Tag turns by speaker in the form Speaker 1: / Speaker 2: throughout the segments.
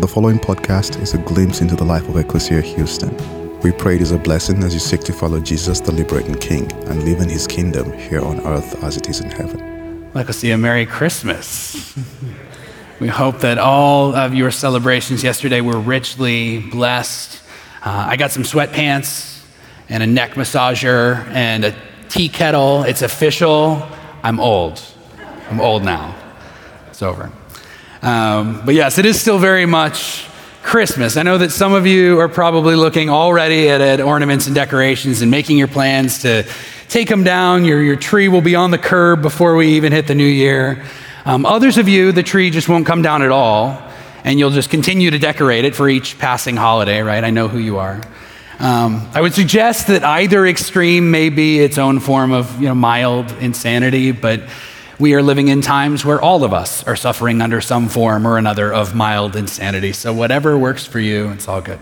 Speaker 1: The following podcast is a glimpse into the life of Ecclesia Houston. We pray it is a blessing as you seek to follow Jesus, the liberating King, and live in his kingdom here on earth as it is in heaven.
Speaker 2: Ecclesia, Merry Christmas. we hope that all of your celebrations yesterday were richly blessed. Uh, I got some sweatpants and a neck massager and a tea kettle. It's official. I'm old. I'm old now. It's over. Um, but yes, it is still very much Christmas. I know that some of you are probably looking already at, at ornaments and decorations and making your plans to take them down. Your, your tree will be on the curb before we even hit the new year. Um, others of you, the tree just won't come down at all, and you'll just continue to decorate it for each passing holiday, right? I know who you are. Um, I would suggest that either extreme may be its own form of you know, mild insanity, but we are living in times where all of us are suffering under some form or another of mild insanity. So, whatever works for you, it's all good.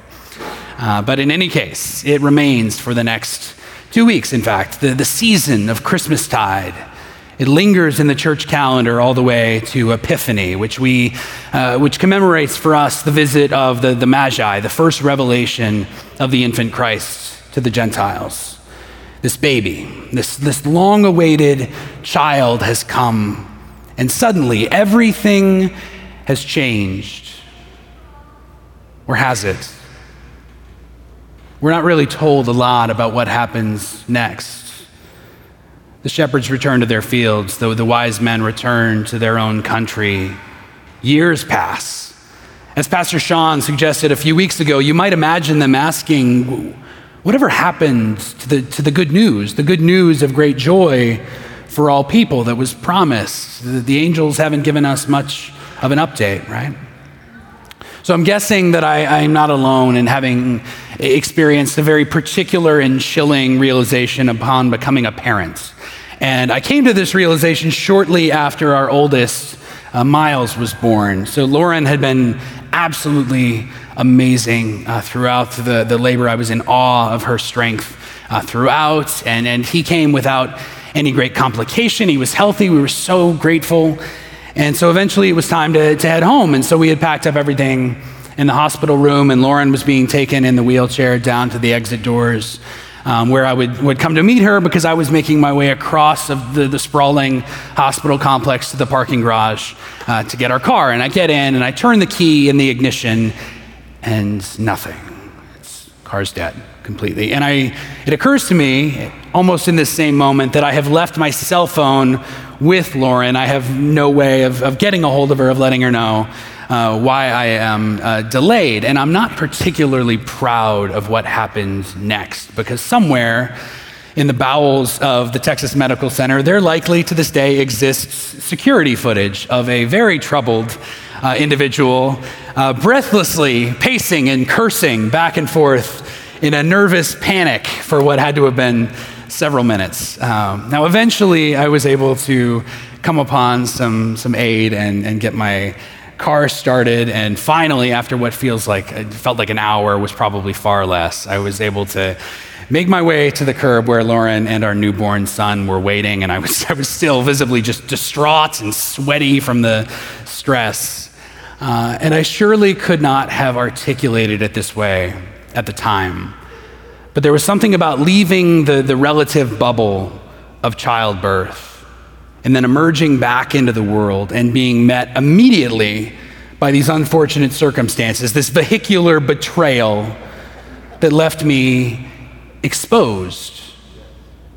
Speaker 2: Uh, but in any case, it remains for the next two weeks, in fact, the, the season of Christmastide. It lingers in the church calendar all the way to Epiphany, which, we, uh, which commemorates for us the visit of the, the Magi, the first revelation of the infant Christ to the Gentiles this baby, this, this long awaited child has come, and suddenly everything has changed. Or has it? We're not really told a lot about what happens next. The shepherds return to their fields, though the wise men return to their own country. Years pass. As Pastor Sean suggested a few weeks ago, you might imagine them asking, Whatever happened to the, to the good news, the good news of great joy for all people that was promised? The, the angels haven't given us much of an update, right? So I'm guessing that I, I'm not alone in having experienced a very particular and chilling realization upon becoming a parent. And I came to this realization shortly after our oldest, uh, Miles, was born. So Lauren had been absolutely amazing uh, throughout the, the labor. I was in awe of her strength uh, throughout, and, and he came without any great complication. He was healthy. We were so grateful. And so eventually it was time to, to head home. And so we had packed up everything in the hospital room, and Lauren was being taken in the wheelchair down to the exit doors. Um, where I would, would come to meet her because I was making my way across of the, the sprawling hospital complex to the parking garage uh, to get our car. And I get in and I turn the key in the ignition, and nothing. It's, car's dead completely. And I, it occurs to me almost in this same moment that I have left my cell phone with Lauren. I have no way of, of getting a hold of her, of letting her know uh, why I am uh, delayed. And I'm not particularly proud of what happens next because somewhere in the bowels of the Texas Medical Center, there likely to this day exists security footage of a very troubled uh, individual uh, breathlessly pacing and cursing back and forth in a nervous panic for what had to have been several minutes. Um, now, eventually, I was able to come upon some, some aid and, and get my car started. And finally, after what feels like, it felt like an hour, was probably far less, I was able to make my way to the curb where Lauren and our newborn son were waiting. And I was, I was still visibly just distraught and sweaty from the stress. Uh, and I surely could not have articulated it this way at the time. But there was something about leaving the, the relative bubble of childbirth and then emerging back into the world and being met immediately by these unfortunate circumstances, this vehicular betrayal that left me exposed.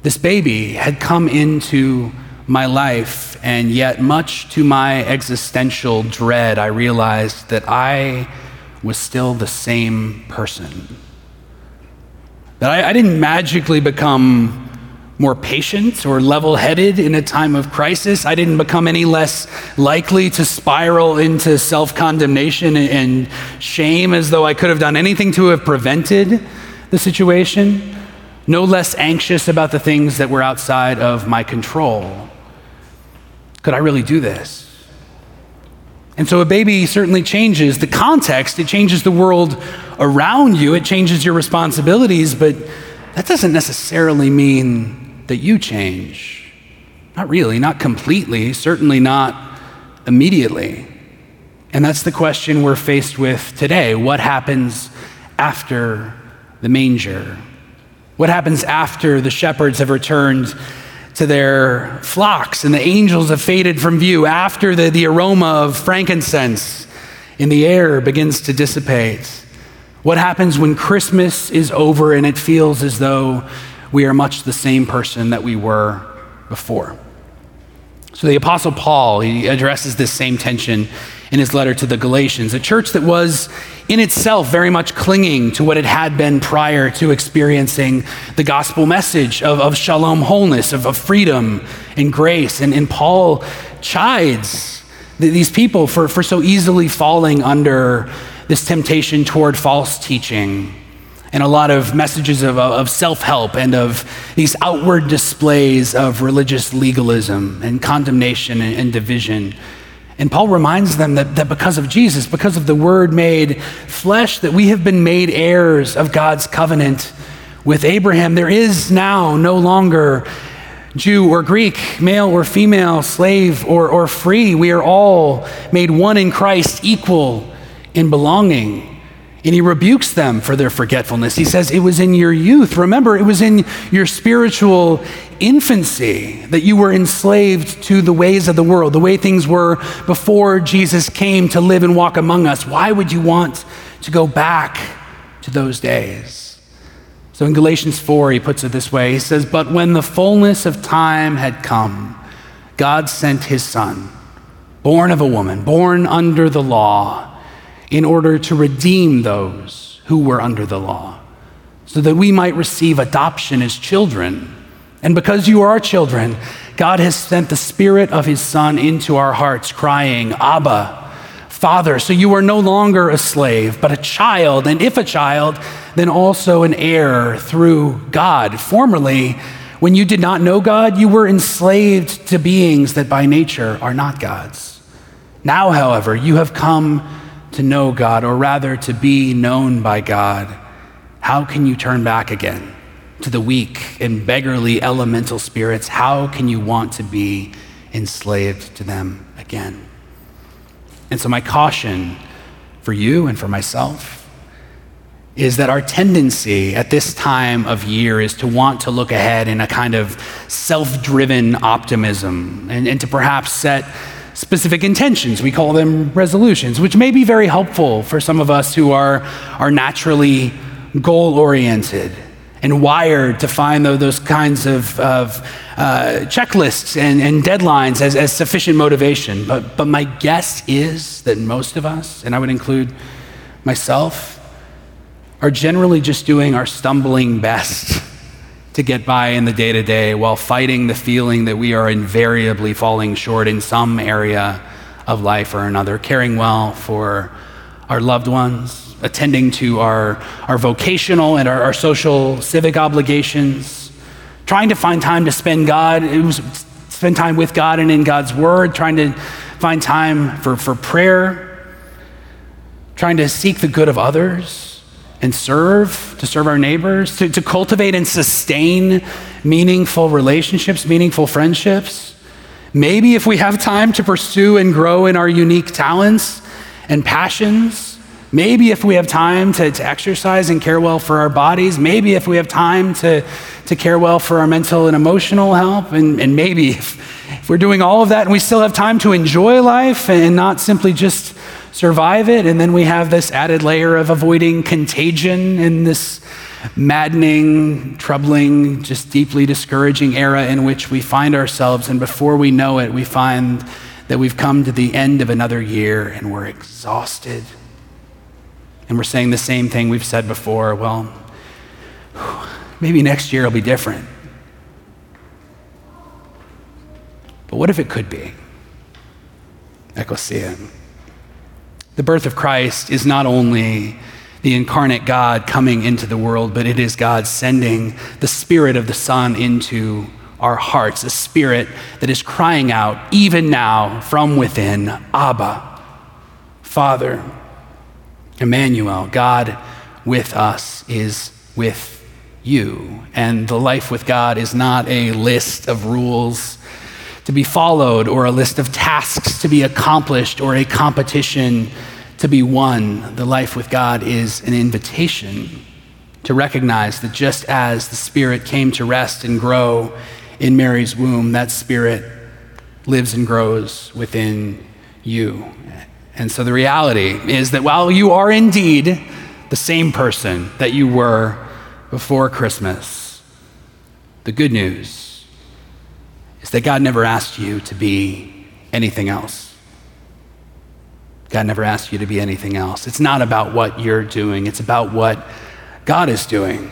Speaker 2: This baby had come into my life, and yet, much to my existential dread, I realized that I was still the same person. That I, I didn't magically become more patient or level headed in a time of crisis. I didn't become any less likely to spiral into self condemnation and shame as though I could have done anything to have prevented the situation. No less anxious about the things that were outside of my control. Could I really do this? And so a baby certainly changes the context, it changes the world around you, it changes your responsibilities, but that doesn't necessarily mean that you change. Not really, not completely, certainly not immediately. And that's the question we're faced with today. What happens after the manger? What happens after the shepherds have returned to their flocks and the angels have faded from view, after the, the aroma of frankincense in the air begins to dissipate? What happens when Christmas is over and it feels as though we are much the same person that we were before? So the Apostle Paul, he addresses this same tension in his letter to the Galatians, a church that was in itself very much clinging to what it had been prior to experiencing the gospel message of, of shalom wholeness, of, of freedom and grace. And, and Paul chides these people for, for so easily falling under this temptation toward false teaching and a lot of messages of, of self help and of these outward displays of religious legalism and condemnation and, and division. And Paul reminds them that, that because of Jesus, because of the Word made flesh, that we have been made heirs of God's covenant with Abraham. There is now no longer Jew or Greek, male or female, slave or, or free. We are all made one in Christ, equal in belonging. And he rebukes them for their forgetfulness. He says, It was in your youth. Remember, it was in your spiritual infancy that you were enslaved to the ways of the world, the way things were before Jesus came to live and walk among us. Why would you want to go back to those days? So in Galatians 4, he puts it this way He says, But when the fullness of time had come, God sent his son, born of a woman, born under the law in order to redeem those who were under the law, so that we might receive adoption as children. And because you are children, God has sent the Spirit of His Son into our hearts, crying, Abba, Father. So you are no longer a slave, but a child. And if a child, then also an heir through God. Formerly, when you did not know God, you were enslaved to beings that by nature are not God's. Now, however, you have come to know God, or rather to be known by God, how can you turn back again to the weak and beggarly elemental spirits? How can you want to be enslaved to them again? And so, my caution for you and for myself is that our tendency at this time of year is to want to look ahead in a kind of self driven optimism and, and to perhaps set specific intentions. We call them resolutions, which may be very helpful for some of us who are, are naturally goal oriented and wired to find those kinds of, of uh, checklists and, and deadlines as, as sufficient motivation. But, but my guess is that most of us, and I would include myself, are generally just doing our stumbling best to get by in the day to day while fighting the feeling that we are invariably falling short in some area of life or another, caring well for our loved ones, attending to our, our vocational and our, our social civic obligations, trying to find time to spend God, spend time with God and in God's Word, trying to find time for, for prayer, trying to seek the good of others and serve, to serve our neighbors, to, to cultivate and sustain meaningful relationships, meaningful friendships. Maybe if we have time to pursue and grow in our unique talents and passions. Maybe if we have time to, to exercise and care well for our bodies. Maybe if we have time to, to care well for our mental and emotional health. And, and maybe if, if we're doing all of that and we still have time to enjoy life and not simply just survive it. And then we have this added layer of avoiding contagion in this maddening, troubling, just deeply discouraging era in which we find ourselves. And before we know it, we find that we've come to the end of another year and we're exhausted. And we're saying the same thing we've said before. Well, maybe next year will be different. But what if it could be? Ecclesia. The birth of Christ is not only the incarnate God coming into the world, but it is God sending the Spirit of the Son into our hearts, a Spirit that is crying out, even now, from within Abba, Father, Emmanuel, God with us is with you. And the life with God is not a list of rules to be followed or a list of tasks to be accomplished or a competition to be won. The life with God is an invitation to recognize that just as the Spirit came to rest and grow in Mary's womb, that Spirit lives and grows within you. And so the reality is that while you are indeed the same person that you were before Christmas, the good news that God never asked you to be anything else. God never asked you to be anything else. It's not about what you're doing, it's about what God is doing.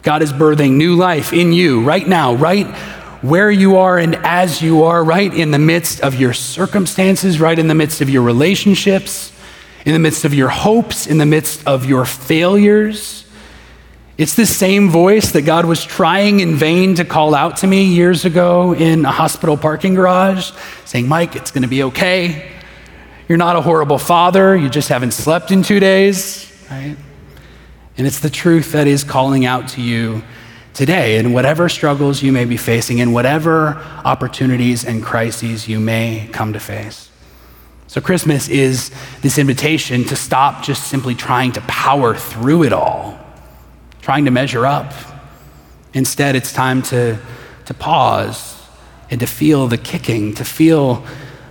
Speaker 2: God is birthing new life in you right now, right where you are and as you are, right in the midst of your circumstances, right in the midst of your relationships, in the midst of your hopes, in the midst of your failures. It's the same voice that God was trying in vain to call out to me years ago in a hospital parking garage, saying, Mike, it's going to be okay. You're not a horrible father. You just haven't slept in two days, right? And it's the truth that is calling out to you today in whatever struggles you may be facing, in whatever opportunities and crises you may come to face. So, Christmas is this invitation to stop just simply trying to power through it all, trying to measure up. Instead, it's time to, to pause and to feel the kicking, to feel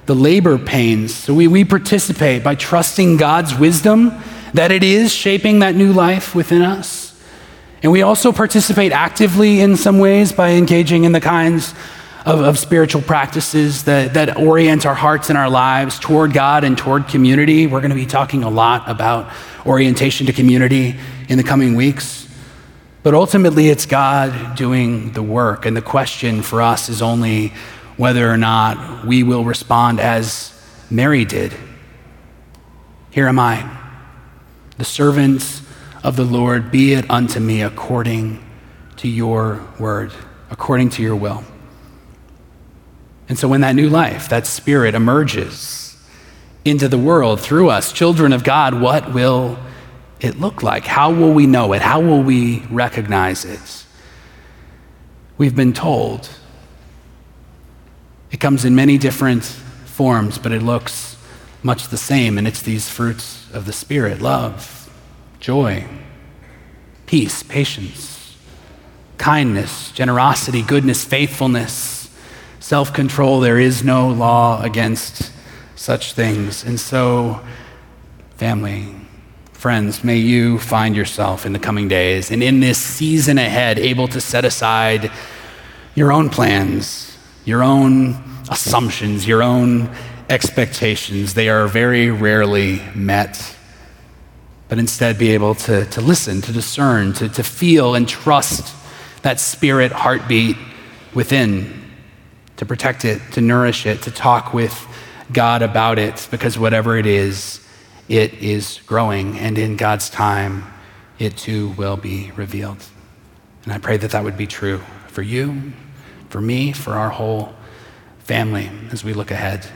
Speaker 2: the labor pains. So, we, we participate by trusting God's wisdom that it is shaping that new life within us and we also participate actively in some ways by engaging in the kinds of, of, spiritual practices that, that orient our hearts and our lives toward God and toward community. We're going to be talking a lot about orientation to community in the coming weeks. But ultimately, it's God doing the work. And the question for us is only whether or not we will respond as Mary did. Here am I, the servant of the Lord, be it unto me according to your word, according to your will. And so when that new life, that spirit emerges into the world through us, children of God, what will it look like? How will we know it? How will we recognize it? We've been told. It comes in many different forms, but it looks much the same, and it's these fruits of the Spirit love, joy, peace, patience, kindness, generosity, goodness, faithfulness, self control. There is no law against such things. And so, family, friends, may you find yourself in the coming days and in this season ahead able to set aside your own plans, your own assumptions, your own expectations. They are very rarely met but instead be able to, to listen, to discern, to, to feel and trust that spirit heartbeat within, to protect it, to nourish it, to talk with God about it, because whatever it is, it is growing, and in God's time, it too will be revealed. And I pray that that would be true for you, for me, for our whole family as we look ahead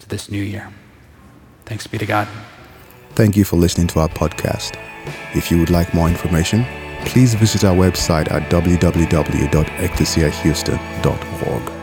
Speaker 2: to this new year. Thanks be to God.
Speaker 1: Thank you for listening to our podcast. If you would like more information, please visit our website at www.ecclesiahouston.org.